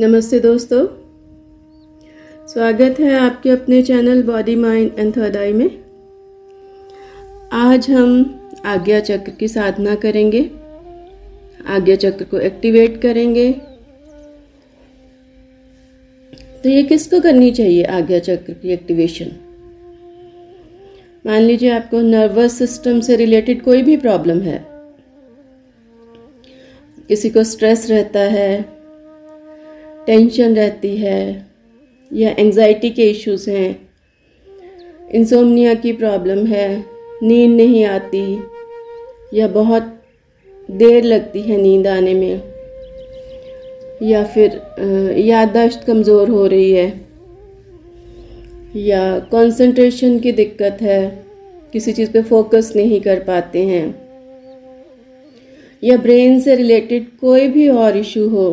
नमस्ते दोस्तों। स्वागत है आपके अपने channel body mind and third eye में। आज हम आज्ञा चक्र की साधना करेंगे। आज्ञा चक्र को एक्टिवेट करेंगे। तो ये किसको करनी चाहिए, आज्ञा चक्र की एक्टिवेशन मान लीजिए आपको नर्वस सिस्टम से रिलेटेड कोई भी प्रॉब्लम है। किसी को स्ट्रेस रहता है टेंशन रहती है या एंजाइटी के इश्यूज़ हैं। इंसोमनिया की प्रॉब्लम है, नींद नहीं आती या बहुत देर लगती है नींद आने में। या फिर याददाश्त कमज़ोर हो रही है या कंसंट्रेशन की दिक्कत है, किसी चीज़ पे फोकस नहीं कर पाते हैं। या ब्रेन से रिलेटेड कोई भी और इशू हो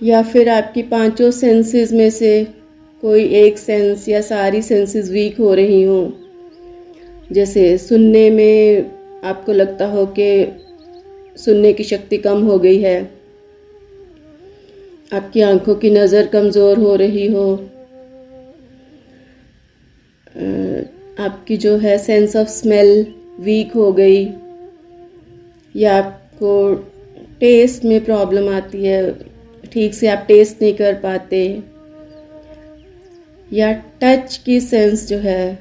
या फिर आपकी पाँचों सेंसेस में से कोई एक सेंस या सारी सेंसेस वीक हो रही हो। जैसे सुनने में आपको लगता हो कि सुनने की शक्ति कम हो गई है, आपकी आँखों की नज़र कमज़ोर हो रही हो आपकी जो है सेंस ऑफ़ स्मेल वीक हो गई, या आपको टेस्ट में प्रॉब्लम आती है ठीक से आप टेस्ट नहीं कर पाते। या टच की सेंस जो है,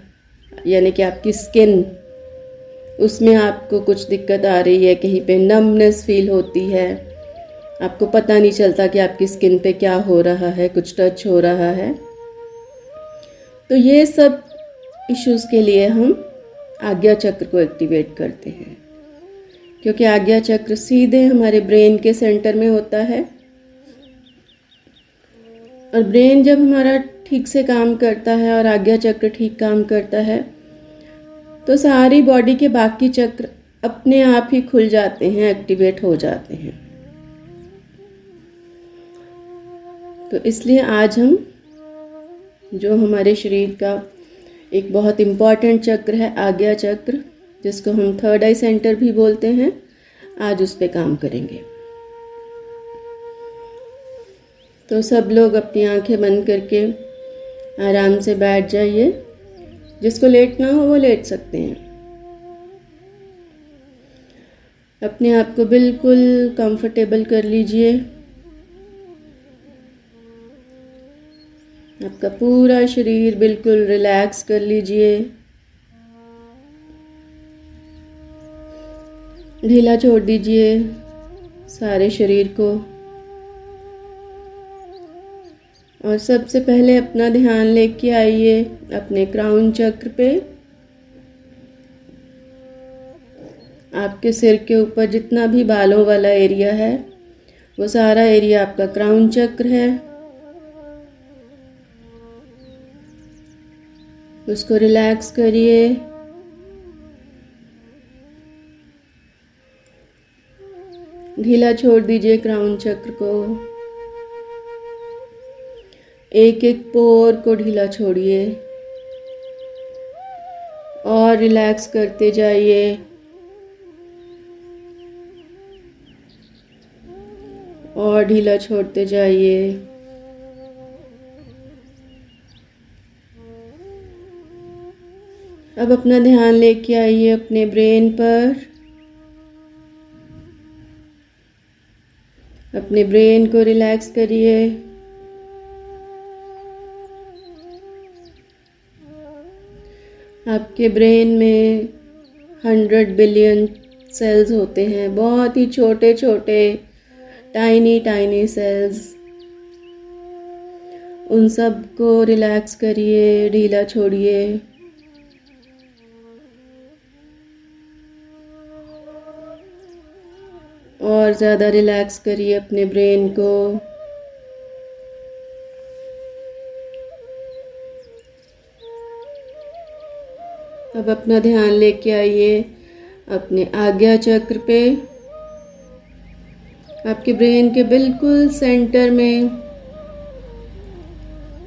यानी कि आपकी स्किन उसमें आपको कुछ दिक्कत आ रही है, कहीं पे नमनेस फील होती है। आपको पता नहीं चलता कि आपकी स्किन पे क्या हो रहा है, कुछ टच हो रहा है। तो ये सब इश्यूज़ के लिए हम आज्ञा चक्र को एक्टिवेट करते हैं। क्योंकि आज्ञा चक्र सीधे हमारे ब्रेन के सेंटर में होता है। और ब्रेन जब हमारा ठीक से काम करता है और आज्ञा चक्र ठीक काम करता है तो सारी बॉडी के बाकी चक्र अपने आप ही खुल जाते हैं एक्टिवेट हो जाते हैं। तो इसलिए आज हम, जो हमारे शरीर का एक बहुत इंपॉर्टेंट चक्र है, आज्ञा चक्र, जिसको हम थर्ड आई सेंटर भी बोलते हैं, आज उस पर काम करेंगे। तो सब लोग अपनी आँखें बंद करके आराम से बैठ जाइए। जिसको लेटना हो, वो लेट सकते हैं। अपने आप को बिल्कुल कंफर्टेबल कर लीजिए। आपका पूरा शरीर बिल्कुल रिलैक्स कर लीजिए। ढीला छोड़ दीजिए सारे शरीर को। और सबसे पहले अपना ध्यान लेके आइए अपने क्राउन चक्र पे। आपके सिर के ऊपर जितना भी बालों वाला एरिया है, वो सारा एरिया आपका क्राउन चक्र है। उसको रिलैक्स करिए। ढीला छोड़ दीजिए क्राउन चक्र को। एक एक पोर को ढीला छोड़िए और रिलैक्स करते जाइए। और ढीला छोड़ते जाइए। अब अपना ध्यान लेके आइए अपने ब्रेन पर। अपने ब्रेन को रिलैक्स करिए। आपके ब्रेन में हंड्रेड बिलियन सेल्स होते हैं। बहुत ही छोटे छोटे, टाइनी टाइनी सेल्स। उन सबको रिलैक्स करिए, ढीला छोड़िए। और ज़्यादा रिलैक्स करिए अपने ब्रेन को। अब अपना ध्यान लेके आइए, अपने आज्ञा चक्र पे। आपके ब्रेन के बिल्कुल सेंटर में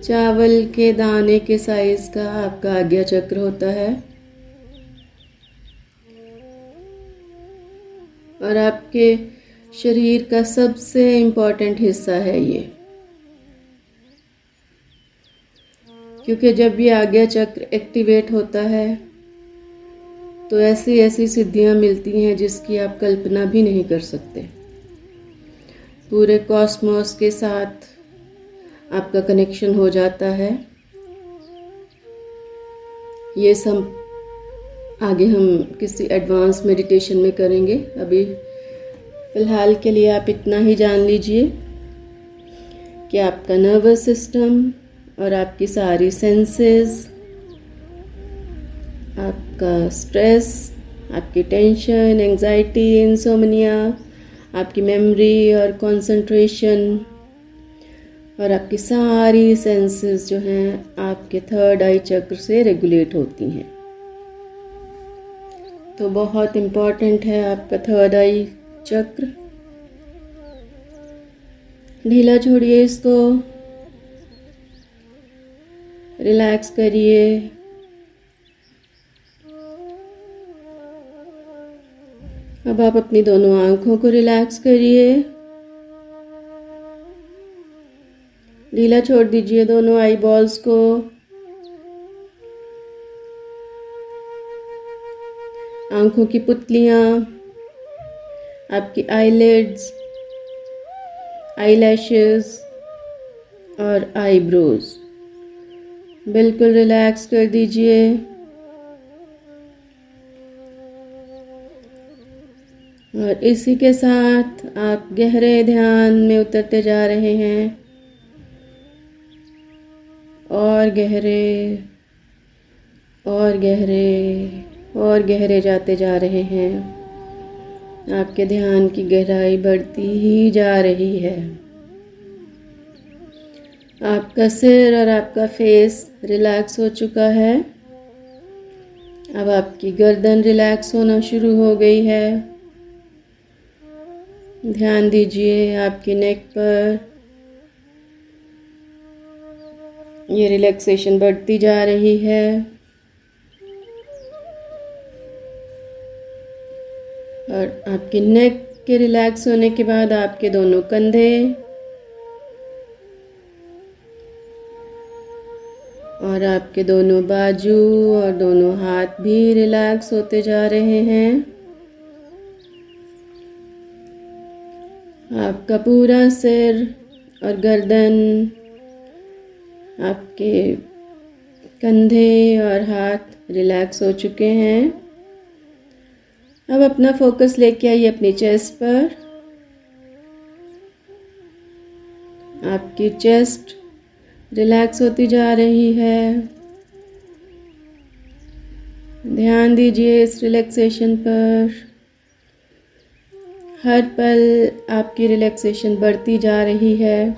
चावल के दाने के साइज़ का आपका आज्ञा चक्र होता है। और आपके शरीर का सबसे इम्पोर्टेंट हिस्सा है ये। क्योंकि जब ये आज्ञा चक्र एक्टिवेट होता है तो ऐसी ऐसी सिद्धियाँ मिलती हैं जिसकी आप कल्पना भी नहीं कर सकते। पूरे कॉस्मोस के साथ आपका कनेक्शन हो जाता है। ये सब आगे हम किसी एडवांस मेडिटेशन में करेंगे। अभी फ़िलहाल के लिए आप इतना ही जान लीजिए कि आपका नर्वस सिस्टम और आपकी सारी सेंसेस आपका स्ट्रेस आपकी टेंशन एंजाइटी इंसोमनिया आपकी मेमोरी और कंसंट्रेशन और आपकी सारी सेंसेस जो हैं आपके थर्ड आई चक्र से रेगुलेट होती हैं। तो बहुत इंपॉर्टेंट है आपका थर्ड आई चक्र ढीला छोड़िए इसको। रिलैक्स करिए। अब आप अपनी दोनों आँखों को रिलैक्स करिए। ढीला छोड़ दीजिए दोनों आई बॉल्स को। आँखों की पुतलियाँ, आपकी आईलिड्स आई लैशेस और आईब्रोज बिल्कुल रिलैक्स कर दीजिए। और इसी के साथ आप गहरे ध्यान में उतरते जा रहे हैं और गहरे और गहरे और गहरे जाते जा रहे हैं। आपके ध्यान की गहराई बढ़ती ही जा रही है। आपका सिर और आपका फेस रिलैक्स हो चुका है। अब आपकी गर्दन रिलैक्स होना शुरू हो गई है। ध्यान दीजिए आपकी नेक पर। ये रिलैक्सेशन बढ़ती जा रही है। और आपकी नेक के रिलैक्स होने के बाद आपके दोनों कंधे। और आपके दोनों बाजू और दोनों हाथ भी रिलैक्स होते जा रहे हैं। आपका पूरा सिर और गर्दन, आपके कंधे और हाथ रिलैक्स हो चुके हैं। अब अपना फोकस लेके आइए अपनी चेस्ट पर। आपकी चेस्ट रिलैक्स होती जा रही है। ध्यान दीजिए इस रिलैक्सेशन पर। हर पल आपकी रिलैक्सेशन बढ़ती जा रही है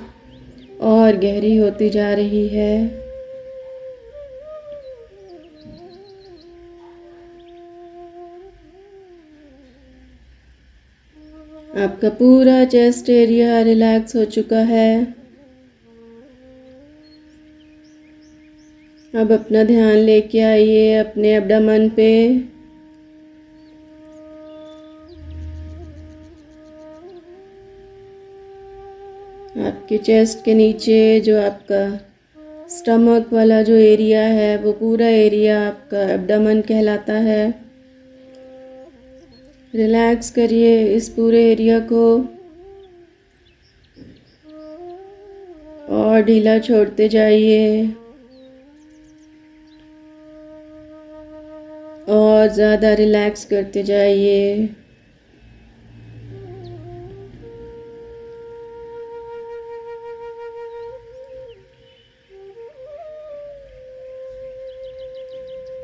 और गहरी होती जा रही है। आपका पूरा चेस्ट एरिया रिलैक्स हो चुका है। अब अपना ध्यान लेके आइए अपने एब्डामन पे। आपके चेस्ट के नीचे जो आपका स्टमक वाला जो एरिया है, वो पूरा एरिया आपका एब्डामन कहलाता है। रिलैक्स करिए इस पूरे एरिया को। और ढीला छोड़ते जाइए। और ज़्यादा रिलैक्स करते जाइए।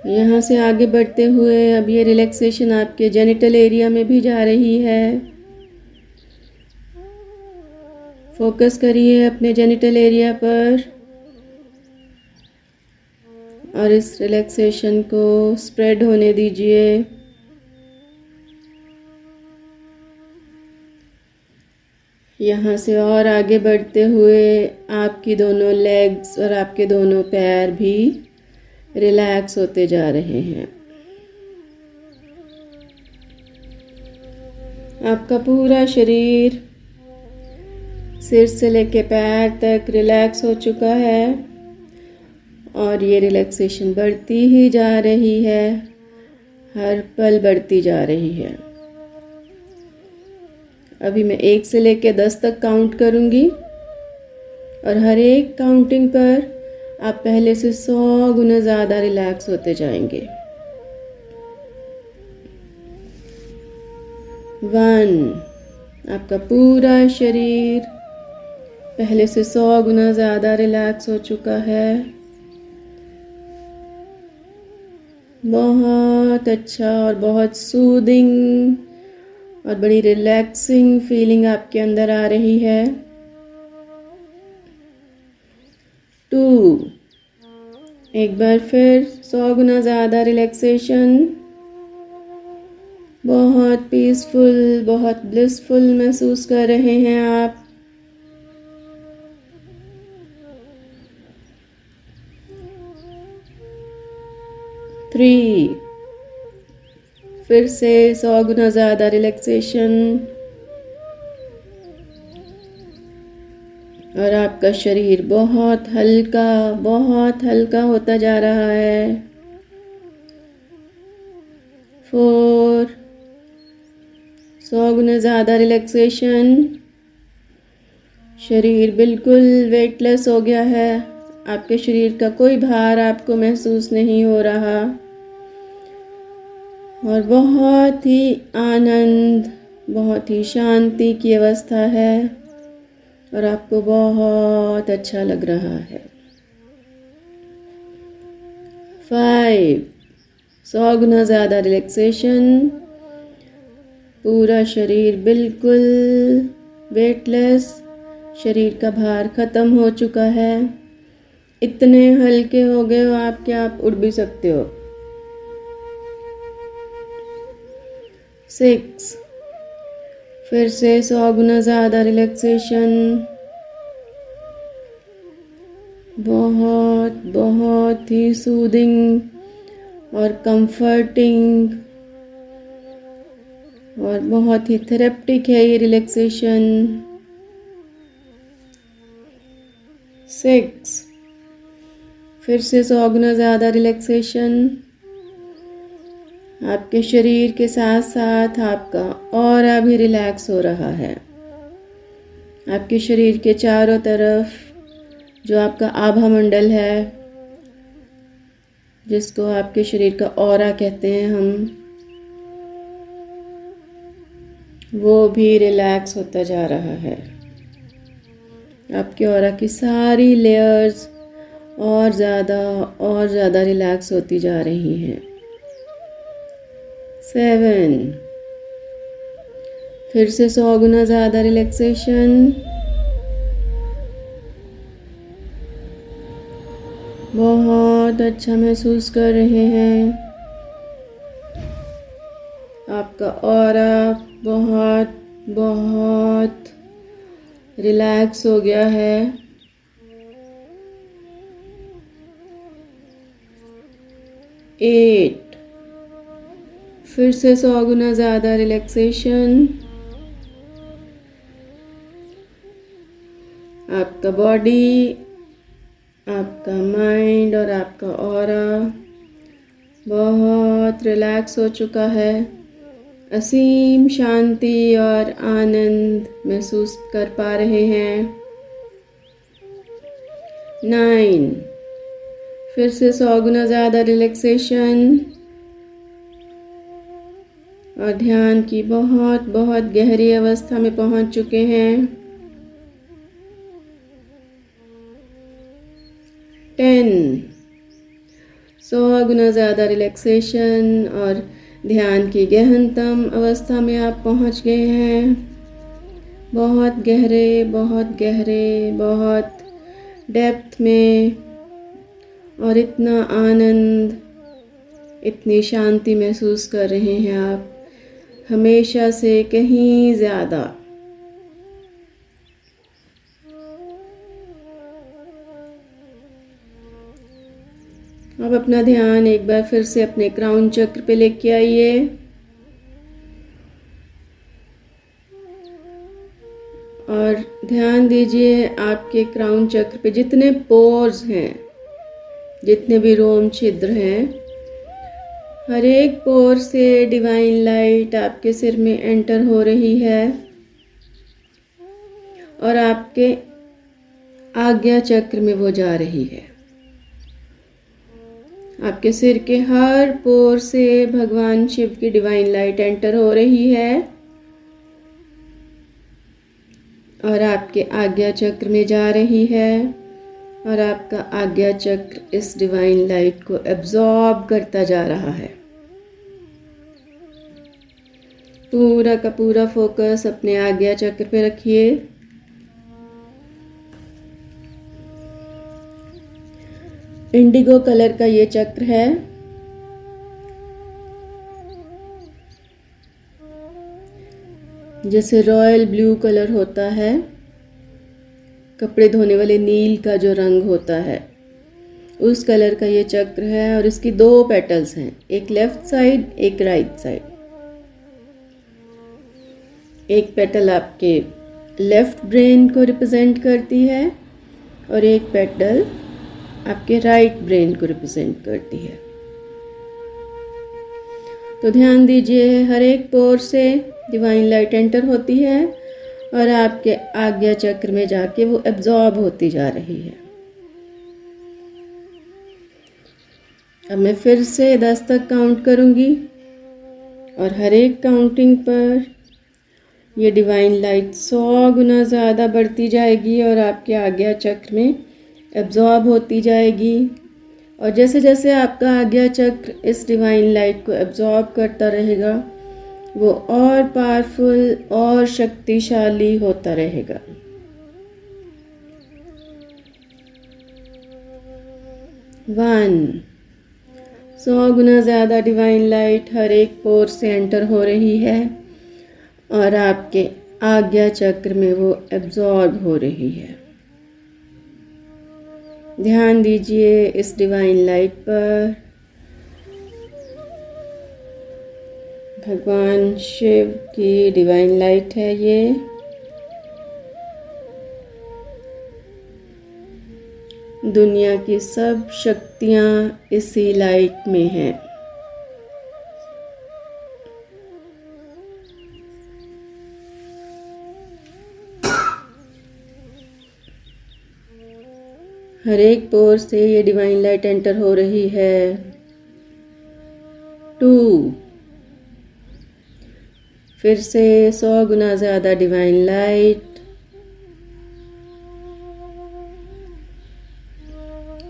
यहाँ से आगे बढ़ते हुए अब ये रिलैक्सेशन आपके जेनिटल एरिया में भी जा रही है। फोकस करिए अपने जेनिटल एरिया पर और इस रिलैक्सेशन को स्प्रेड होने दीजिए। यहाँ से और आगे बढ़ते हुए आपकी दोनों लेग्स और आपके दोनों पैर भी। रिलैक्स होते जा रहे हैं। आपका पूरा शरीर सिर से लेके पैर तक रिलैक्स हो चुका है और ये रिलैक्सेशन बढ़ती ही जा रही है। हर पल बढ़ती जा रही है। अभी मैं एक से लेके दस तक काउंट करूँगी और हर एक काउंटिंग पर आप पहले से सौ गुना ज़्यादा रिलैक्स होते जाएँगे। वन आपका पूरा शरीर पहले से सौ गुना ज़्यादा रिलैक्स हो चुका है। बहुत अच्छा और बहुत सूदिंग और बड़ी रिलैक्सिंग फीलिंग आपके अंदर आ रही है। टू। एक बार फिर, सौ गुना ज़्यादा रिलैक्सेशन बहुत पीसफुल बहुत ब्लिसफुल महसूस कर रहे हैं आप। थ्री फिर से सौ गुना ज़्यादा रिलैक्सेशन और आपका शरीर बहुत हल्का बहुत हल्का होता जा रहा है। फोर सौ गुना ज़्यादा रिलैक्सेशन शरीर बिल्कुल वेटलेस हो गया है। आपके शरीर का कोई भार आपको महसूस नहीं हो रहा। और बहुत ही आनंद, बहुत ही शांति की अवस्था है। और आपको बहुत अच्छा लग रहा है। फाइव सौ गुना ज़्यादा रिलैक्सेशन पूरा शरीर बिल्कुल वेटलेस शरीर का भार ख़त्म हो चुका है। इतने हल्के हो गए हो आप क्या आप उड़ भी सकते हो। सिक्स फिर से सौ गुना ज़्यादा रिलैक्सेशन बहुत बहुत ही सूदिंग और कंफर्टिंग और बहुत ही थेरेप्टिक है ये रिलैक्सेशन सिक्स फिर से सौ गुना ज़्यादा रिलैक्सेशन आपके शरीर के साथ साथ आपका और अभी रिलैक्स हो रहा है। आपके शरीर के चारों तरफ़ जो आपका आभा मंडल है, जिसको आपके शरीर का और कहते हैं हम, वो भी रिलैक्स होता जा रहा है। आपके और की सारी लेयर्स और ज़्यादा और ज़्यादा रिलैक्स होती जा रही हैं। सेवन फिर से सौ गुना ज़्यादा रिलैक्सेशन बहुत अच्छा महसूस कर रहे हैं. आपका और बहुत बहुत रिलैक्स हो गया है. एट फिर से सौ गुना ज़्यादा रिलैक्सेशन आपका बॉडी आपका माइंड और आपका और बहुत रिलैक्स हो चुका है। असीम शांति और आनंद महसूस कर पा रहे हैं। नाइन फिर से सौ गुना ज़्यादा रिलैक्सेशन और ध्यान की बहुत बहुत गहरी अवस्था में पहुँच चुके हैं। टेन। सौ गुना ज़्यादा रिलैक्सेशन और ध्यान की गहनतम अवस्था में आप पहुँच गए हैं। बहुत गहरे बहुत गहरे, बहुत डेप्थ में और इतना आनंद, इतनी शांति महसूस कर रहे हैं आप। हमेशा से कहीं ज़्यादा। अब अपना ध्यान एक बार फिर से अपने क्राउन चक्र पे लेके आइए। और ध्यान दीजिए आपके क्राउन चक्र पे जितने पोर्स हैं, जितने भी रोम छिद्र हैं हर एक पोर से डिवाइन लाइट आपके सिर में एंटर हो रही है। और आपके आज्ञा चक्र में वो जा रही है। आपके सिर के हर पोर से भगवान शिव की डिवाइन लाइट एंटर हो रही है। और आपके आज्ञा चक्र में जा रही है। और आपका आज्ञा चक्र इस डिवाइन लाइट को एब्जॉर्ब करता जा रहा है। पूरा का पूरा फोकस अपने आज्ञा चक्र पे रखिए। इंडिगो कलर का ये चक्र है। जैसे रॉयल ब्लू कलर होता है। कपड़े धोने वाले नील का जो रंग होता है, उस कलर का ये चक्र है और इसकी दो पेटल्स हैं, एक लेफ़्ट साइड एक राइट साइड एक पेटल आपके लेफ़्ट ब्रेन को रिप्रेजेंट करती है और एक पेटल आपके राइट ब्रेन को रिप्रेजेंट करती है। तो ध्यान दीजिए, हर एक पोर से डिवाइन लाइट एंटर होती है और आपके आज्ञा चक्र में जाके वो एब्जॉर्ब होती जा रही है। अब मैं फिर से दस तक काउंट करूँगी और हर एक काउंटिंग पर ये डिवाइन लाइट सौ गुना ज़्यादा बढ़ती जाएगी और आपके आज्ञा चक्र में एब्जॉर्ब होती जाएगी। और जैसे जैसे आपका आज्ञा चक्र इस डिवाइन लाइट को एब्जॉर्ब करता रहेगा वो और पावरफुल और शक्तिशाली होता रहेगा। वन, सौ गुना ज़्यादा डिवाइन लाइट हर एक पोर से एंटर हो रही है और आपके आज्ञा चक्र में वो एब्जॉर्ब हो रही है। ध्यान दीजिए इस डिवाइन लाइट पर। भगवान शिव की डिवाइन लाइट है ये। दुनिया की सब शक्तियाँ इसी लाइट में हैं। हर एक पोर से ये डिवाइन लाइट एंटर हो रही है। टू फिर से सौ गुना ज़्यादा डिवाइन लाइट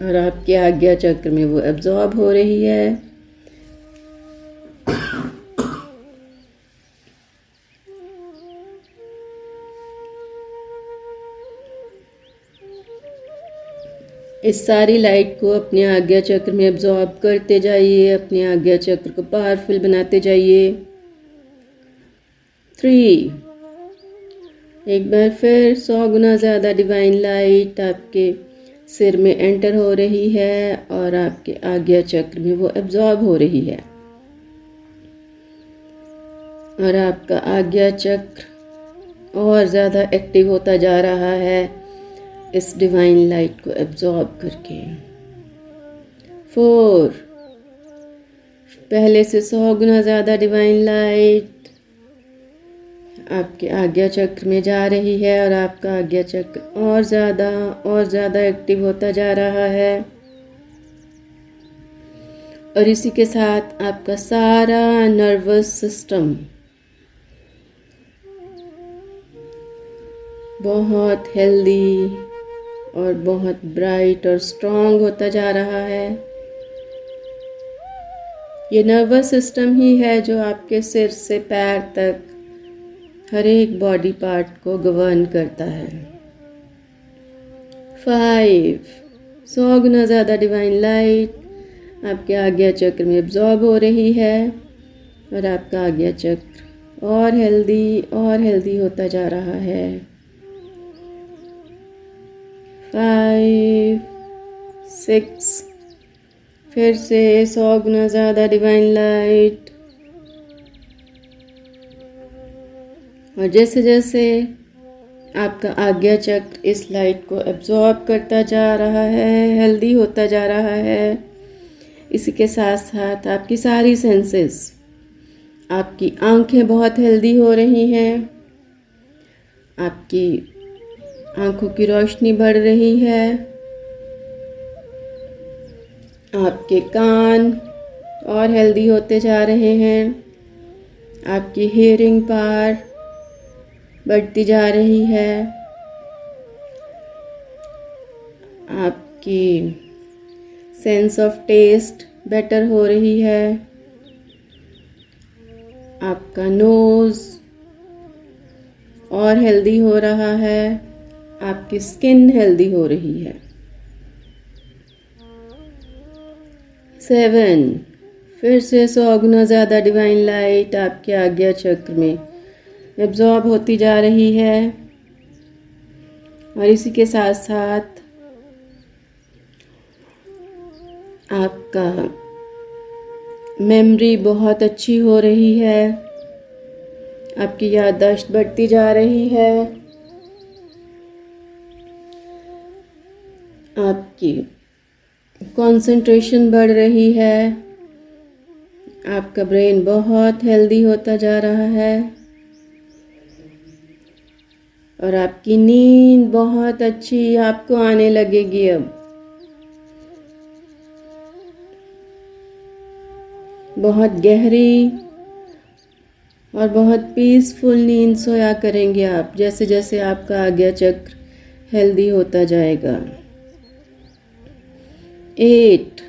और आपके आज्ञा चक्र में वो एब्जॉर्ब हो रही है। इस सारी लाइट को अपने आज्ञा चक्र में एब्जॉर्ब करते जाइए, अपने आज्ञा चक्र को पावरफुल बनाते जाइए। थ्री एक बार फिर सौ गुना ज़्यादा डिवाइन लाइट आपके सिर में एंटर हो रही है और आपके आज्ञा चक्र में वो एब्जॉर्ब हो रही है। और आपका आज्ञा चक्र और ज़्यादा एक्टिव होता जा रहा है इस डिवाइन लाइट को एब्जॉर्ब करके। फोर पहले से सौ गुना ज़्यादा डिवाइन लाइट आपके आज्ञा चक्र में जा रही है और आपका आज्ञा चक्र और ज़्यादा और ज़्यादा एक्टिव होता जा रहा है। और इसी के साथ आपका सारा नर्वस सिस्टम बहुत हेल्दी और बहुत ब्राइट और स्ट्रॉन्ग होता जा रहा है। ये नर्वस सिस्टम ही है जो आपके सिर से पैर तक हर एक बॉडी पार्ट को गवर्न करता है। फाइव सौ गुना ज़्यादा डिवाइन लाइट आपके आज्ञा चक्र में एब्जॉर्ब हो रही है और आपका आज्ञा चक्र और हेल्दी और हेल्दी होता जा रहा है। फाइव सिक्स फिर से सौ गुना ज़्यादा डिवाइन लाइट और जैसे जैसे आपका आज्ञा चक्र इस लाइट को एब्जॉर्ब करता जा रहा है हेल्दी होता जा रहा है, इसी के साथ साथ आपकी सारी सेंसेस आपकी आँखें बहुत हेल्दी हो रही हैं, आपकी आँखों की रोशनी बढ़ रही है, आपके कान और हेल्दी होते जा रहे हैं, आपकी हेयरिंग पार बढ़ती जा रही है। आपकी सेंस ऑफ़ टेस्ट बेटर हो रही है। आपका नोज़ और हेल्दी हो रहा है। आपकी स्किन हेल्दी हो रही है। सेवन फिर से सौ गुना ज़्यादा डिवाइन लाइट आपके आज्ञा चक्र में। एब्जॉर्ब होती जा रही है। और इसी के साथ साथ आपका मेमोरी बहुत अच्छी हो रही है। आपकी याददाश्त बढ़ती जा रही है। आपकी कंसंट्रेशन बढ़ रही है। आपका ब्रेन बहुत हेल्दी होता जा रहा है। और आपकी नींद बहुत अच्छी आपको आने लगेगी अब। बहुत गहरी और बहुत पीसफुल नींद सोया करेंगे आप, जैसे जैसे आपका आज्ञा चक्र हेल्दी होता जाएगा। एट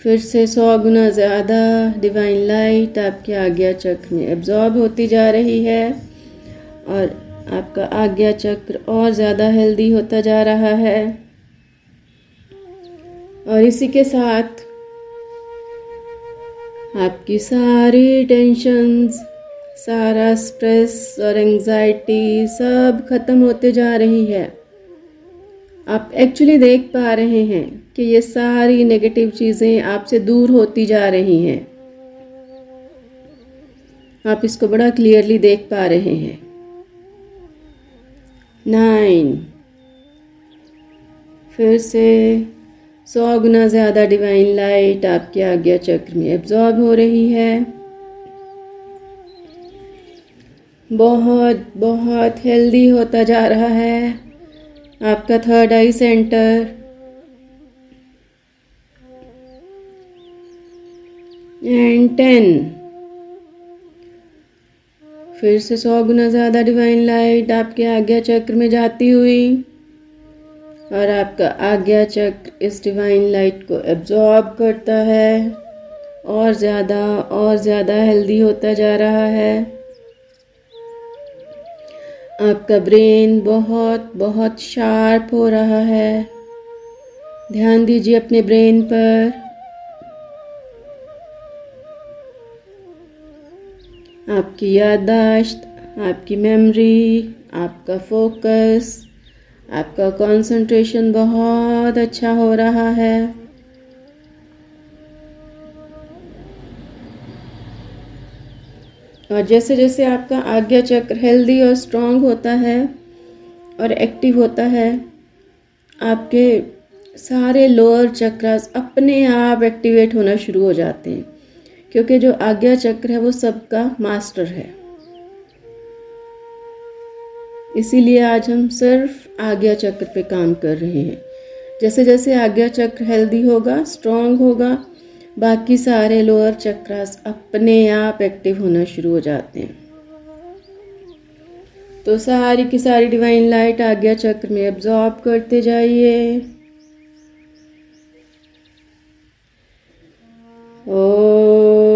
फिर से सौ गुना ज़्यादा डिवाइन लाइट आपके आज्ञा चक्र में एब्जॉर्ब होती जा रही है। और आपका आज्ञा चक्र और ज़्यादा हेल्दी होता जा रहा है। और इसी के साथ आपकी सारी टेंशन्स सारा स्ट्रेस और एंजाइटी सब ख़त्म होते जा रही है। आप एक्चुअली देख पा रहे हैं कि ये सारी नेगेटिव चीज़ें आपसे दूर होती जा रही हैं। आप इसको बड़ा क्लियरली देख पा रहे हैं। नाइन फिर से सौ गुना ज़्यादा डिवाइन लाइट आपके आज्ञा चक्र में एब्जॉर्ब हो रही है। बहुत बहुत हेल्दी होता जा रहा है। आपका third eye centre and ten फिर से सौ गुना ज़्यादा डिवाइन लाइट आपके आज्ञा चक्र में जाती हुई। और आपका आज्ञा चक्र इस डिवाइन लाइट को एब्जॉर्ब करता है। और ज़्यादा और ज़्यादा हेल्दी होता जा रहा है। आपका ब्रेन बहुत बहुत शार्प हो रहा है। ध्यान दीजिए अपने ब्रेन पर। आपकी याददाश्त, आपकी मेमोरी आपका फोकस आपका कंसंट्रेशन बहुत अच्छा हो रहा है। और जैसे जैसे आपका आज्ञा चक्र हेल्दी और स्ट्रांग होता है और एक्टिव होता है, आपके सारे लोअर चक्रास अपने आप एक्टिवेट होना शुरू हो जाते हैं। क्योंकि जो आज्ञा चक्र है वो सबका मास्टर है। इसीलिए आज हम सिर्फ़ आज्ञा चक्र पे काम कर रहे हैं। जैसे जैसे आज्ञा चक्र हेल्दी होगा स्ट्रांग होगा, बाकी सारे लोअर चक्रास अपने आप एक्टिव होना शुरू हो जाते हैं। तो सारी की सारी डिवाइन लाइट आज्ञा चक्र में एब्जॉर्ब करते जाइए। ओ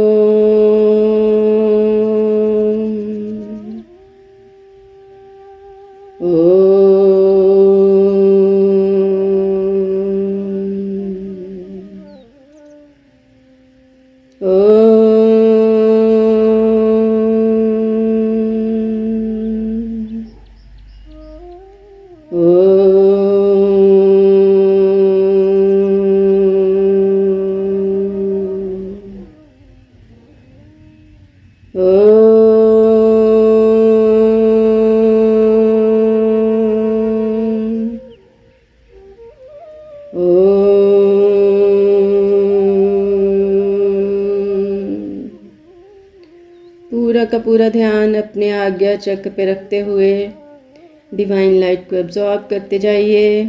पूरा ध्यान अपने आज्ञा चक्र पे रखते हुए डिवाइन लाइट को एब्जॉर्ब करते जाइए।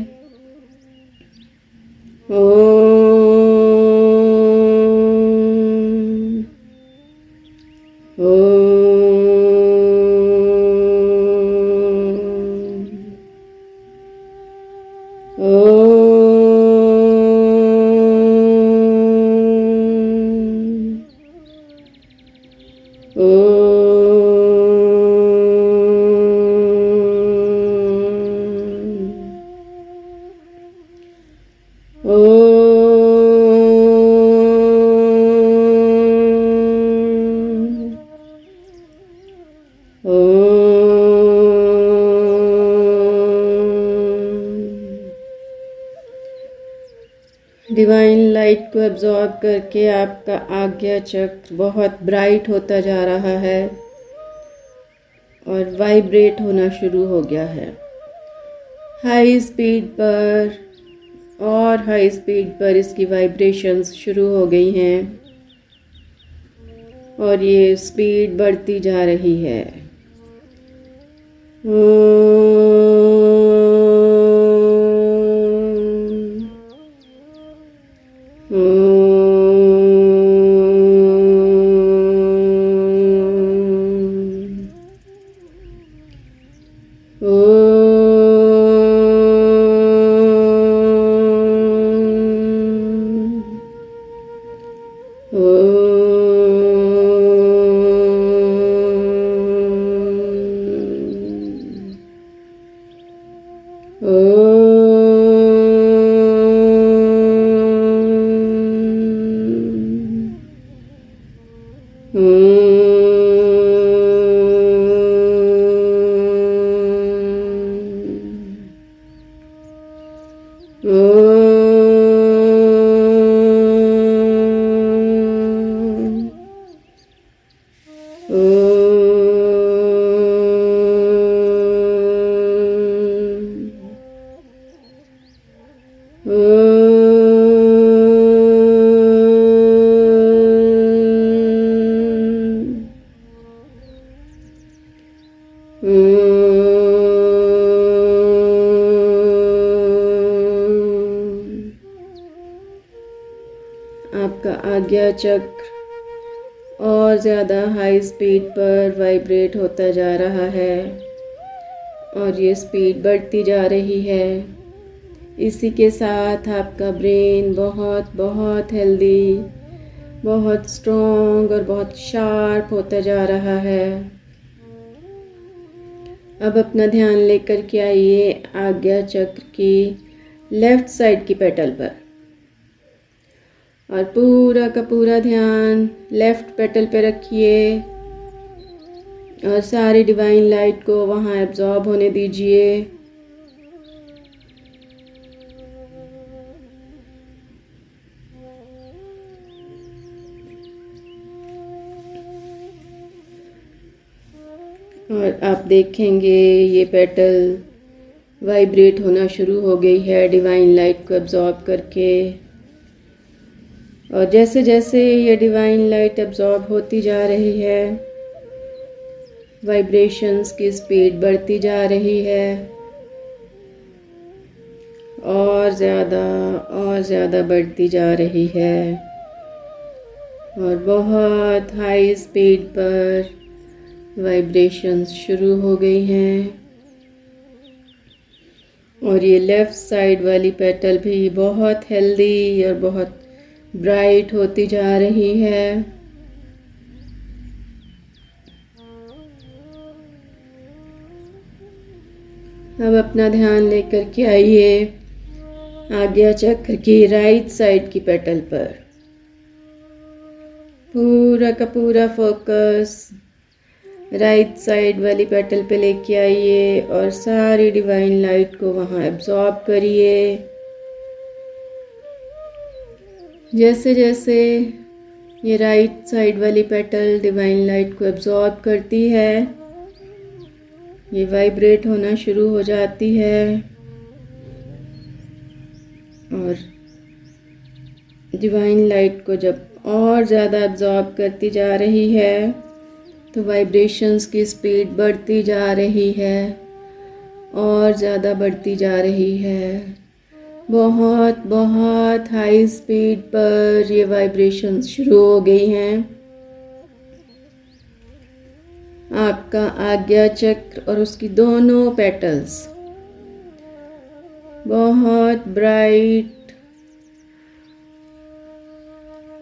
को एब्जॉर्ब करके आपका आज्ञा चक्र बहुत ब्राइट होता जा रहा है और वाइब्रेट होना शुरू हो गया है। हाई स्पीड पर और हाई स्पीड पर इसकी वाइब्रेशंस शुरू हो गई हैं और ये स्पीड बढ़ती जा रही है। आपका आज्ञा चक्र और ज़्यादा हाई स्पीड पर वाइब्रेट होता जा रहा है और ये स्पीड बढ़ती जा रही है। इसी के साथ आपका ब्रेन बहुत बहुत हेल्दी बहुत स्ट्रॉन्ग और बहुत शार्प होता जा रहा है। अब अपना ध्यान लेकर के आइए आज्ञा चक्र की लेफ़्ट साइड की पेटल पर। और पूरा का पूरा ध्यान लेफ़्ट पेटल पे रखिए। और सारी डिवाइन लाइट को वहाँ एब्जॉर्ब होने दीजिए। और आप देखेंगे ये पेटल वाइब्रेट होना शुरू हो गई है डिवाइन लाइट को एब्जॉर्ब करके। और जैसे जैसे ये डिवाइन लाइट एब्जॉर्ब होती जा रही है वाइब्रेशंस की स्पीड बढ़ती जा रही है, और ज़्यादा और ज़्यादा बढ़ती जा रही है। और बहुत हाई स्पीड पर वाइब्रेशंस शुरू हो गई हैं। और ये लेफ़्ट साइड वाली पेटल भी बहुत हेल्दी और बहुत ब्राइट होती जा रही है। अब अपना ध्यान लेकर के आइए, आज्ञा चक्र की राइट साइड की पेटल पर। पूरा का पूरा फोकस राइट साइड वाली पेटल पे लेके आइए और सारी डिवाइन लाइट को वहाँ एब्जॉर्ब करिए। जैसे जैसे ये राइट साइड वाली पेटल डिवाइन लाइट को एब्जॉर्ब करती है, ये वाइब्रेट होना शुरू हो जाती है। और डिवाइन लाइट को जब और ज़्यादा एब्जॉर्ब करती जा रही है तो वाइब्रेशंस की स्पीड बढ़ती जा रही है और ज़्यादा बढ़ती जा रही है। बहुत बहुत हाई स्पीड पर ये वाइब्रेशंस शुरू हो गई हैं। आपका आज्ञा चक्र और उसकी दोनों पेटल्स बहुत ब्राइट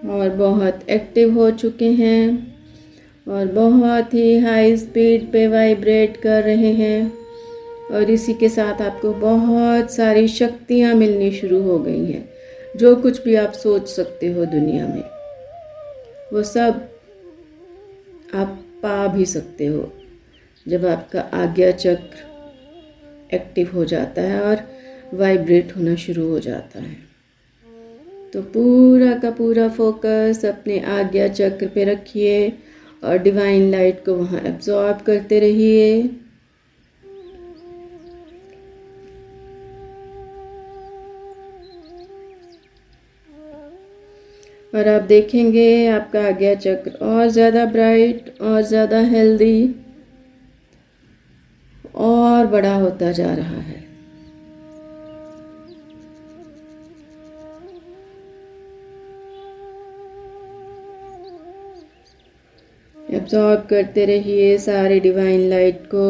और बहुत एक्टिव हो चुके हैं और बहुत ही हाई स्पीड पे वाइब्रेट कर रहे हैं। और इसी के साथ आपको बहुत सारी शक्तियाँ मिलनी शुरू हो गई हैं। जो कुछ भी आप सोच सकते हो दुनिया में, वो सब आप पा भी सकते हो जब आपका आज्ञा चक्र एक्टिव हो जाता है और वाइब्रेट होना शुरू हो जाता है। तो पूरा का पूरा फोकस अपने आज्ञा चक्र पे रखिए और डिवाइन लाइट को वहाँ एब्जॉर्ब करते रहिए। और आप देखेंगे आपका आज्ञा चक्र और ज़्यादा ब्राइट और ज़्यादा हेल्दी और बड़ा होता जा रहा है। एब्जॉर्ब करते रहिए सारे डिवाइन लाइट को।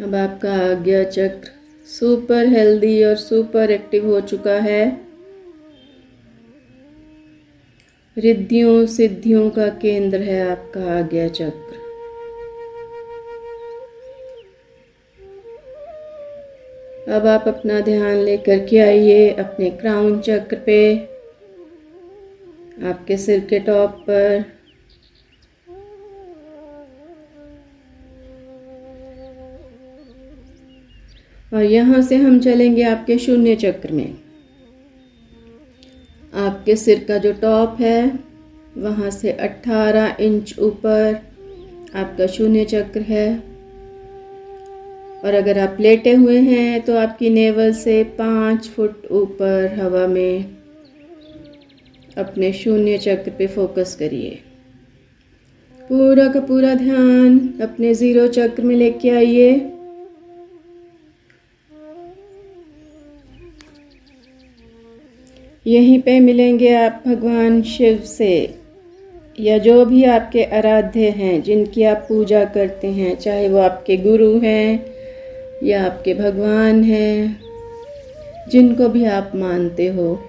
अब आपका आज्ञा चक्र सुपर हेल्दी और सुपर एक्टिव हो चुका है। रिद्धियों, सिद्धियों का केंद्र है आपका आज्ञा चक्र। अब आप अपना ध्यान लेकर के आइए अपने क्राउन चक्र पे। आपके सिर के टॉप पर और यहाँ से हम चलेंगे आपके शून्य चक्र में। आपके सिर का जो टॉप है, वहाँ से 18 इंच ऊपर आपका शून्य चक्र है। और अगर आप लेटे हुए हैं तो आपकी नेवल से पाँच फुट ऊपर हवा में अपने शून्य चक्र पे फोकस करिए। पूरा का पूरा ध्यान अपने ज़ीरो चक्र में लेके आइए। यहीं पे मिलेंगे आप भगवान शिव से, या जो भी आपके आराध्य हैं, जिनकी आप पूजा करते हैं, चाहे वो आपके गुरु हैं, या आपके भगवान हैं, जिनको भी आप मानते हो,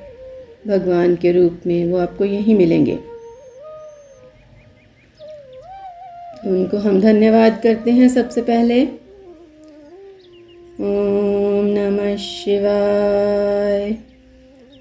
भगवान के रूप में वो आपको यहीं मिलेंगे। उनको हम धन्यवाद करते हैं सबसे पहले। ओम नमः शिवाय।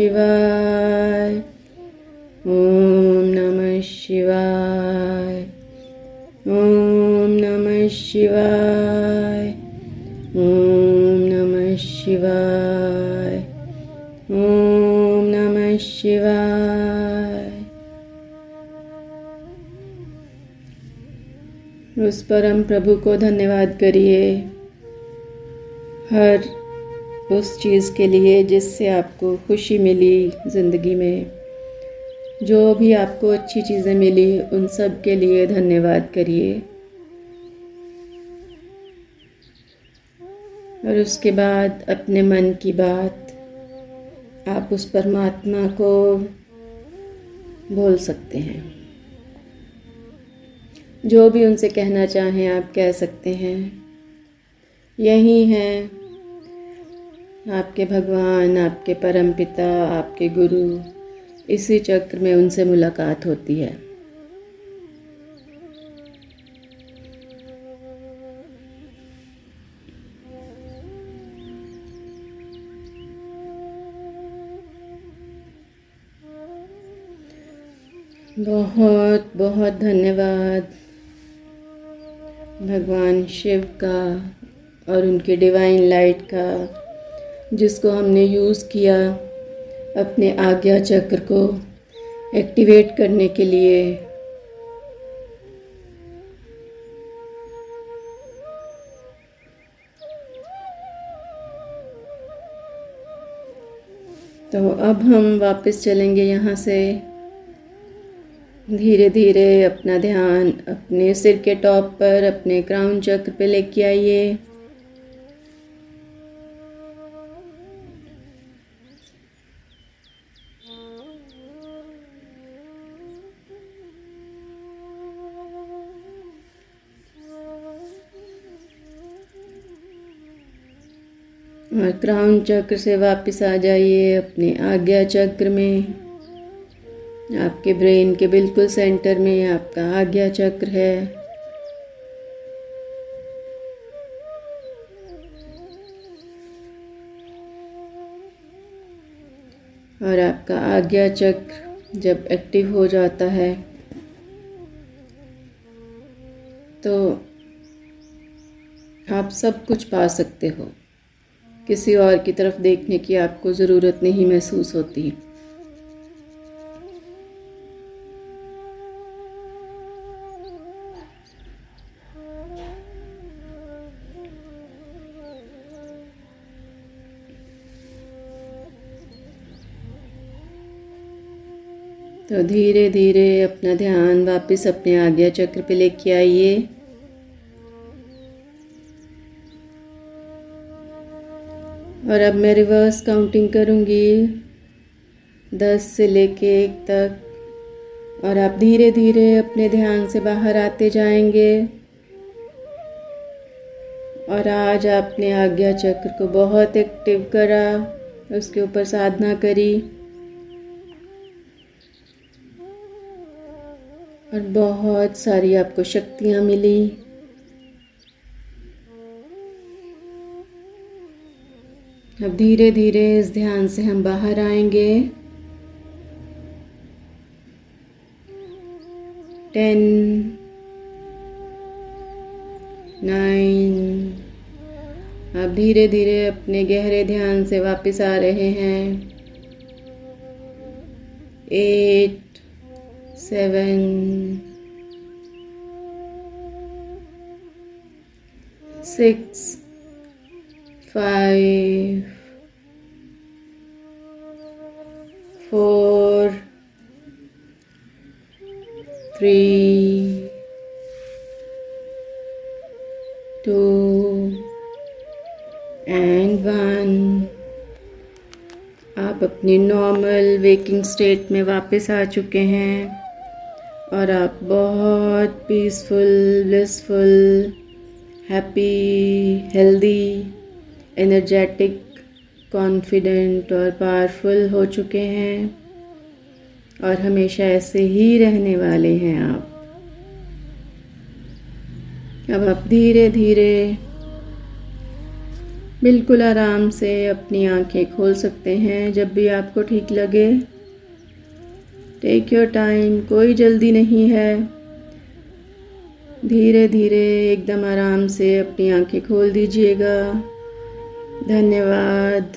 शिवाय। ओम नमः शिवाय। ओम नमः शिवाय। ओम नमः शिवाय। ओम नमः शिवाय। उस परम प्रभु को धन्यवाद करिए। हर उस चीज़ के लिए जिससे आपको खुशी मिली ज़िंदगी में। जो भी आपको अच्छी चीज़ें मिली, उन सब के लिए धन्यवाद करिए। और उसके बाद अपने मन की बात, आप उस परमात्मा को बोल सकते हैं। जो भी उनसे कहना चाहें, आप कह सकते हैं। यही हैं। आपके भगवान, आपके परम पिता आपके गुरु, इसी चक्र में उनसे मुलाकात होती है। बहुत बहुत धन्यवाद। भगवान शिव का और उनके डिवाइन लाइट का जिसको हमने यूज़ किया अपने आज्ञा चक्र को एक्टिवेट करने के लिए। तो अब हम वापस चलेंगे यहाँ से। धीरे धीरे अपना ध्यान अपने सिर के टॉप पर, अपने क्राउन चक्र पे लेके आइए। और क्राउन चक्र से वापस आ जाइए अपने आज्ञा चक्र में। आपके ब्रेन के बिल्कुल सेंटर में आपका आज्ञा चक्र है। और आपका आज्ञा चक्र जब एक्टिव हो जाता है तो आप सब कुछ पा सकते हो। किसी और की तरफ़ देखने की आपको ज़रूरत नहीं महसूस होती। तो धीरे धीरे अपना ध्यान वापस अपने आज्ञा चक्र पे लेके आइए। और अब मैं रिवर्स काउंटिंग करूँगी। दस से लेके एक तक। और आप धीरे धीरे अपने ध्यान से बाहर आते जाएँगे। और आज आपने आज्ञा चक्र को बहुत एक्टिव करा, उसके ऊपर साधना करी। और बहुत सारी आपको शक्तियाँ मिली। अब धीरे धीरे इस ध्यान से हम बाहर आएँगे। टेन नाइन अब धीरे धीरे अपने गहरे ध्यान से वापस आ रहे हैं। Eight seven six, five, four, three, two, and one. आप अपनी नॉर्मल वेकिंग स्टेट में वापस आ चुके हैं और आप बहुत peaceful blissful happy healthy energetic confident और पावरफुल हो चुके हैं और हमेशा ऐसे ही रहने वाले हैं आप। अब आप धीरे धीरे बिल्कुल आराम से अपनी आँखें खोल सकते हैं। जब भी आपको ठीक लगे टेक योर टाइम कोई जल्दी नहीं है। धीरे धीरे एकदम आराम से अपनी आँखें खोल दीजिएगा। धन्यवाद।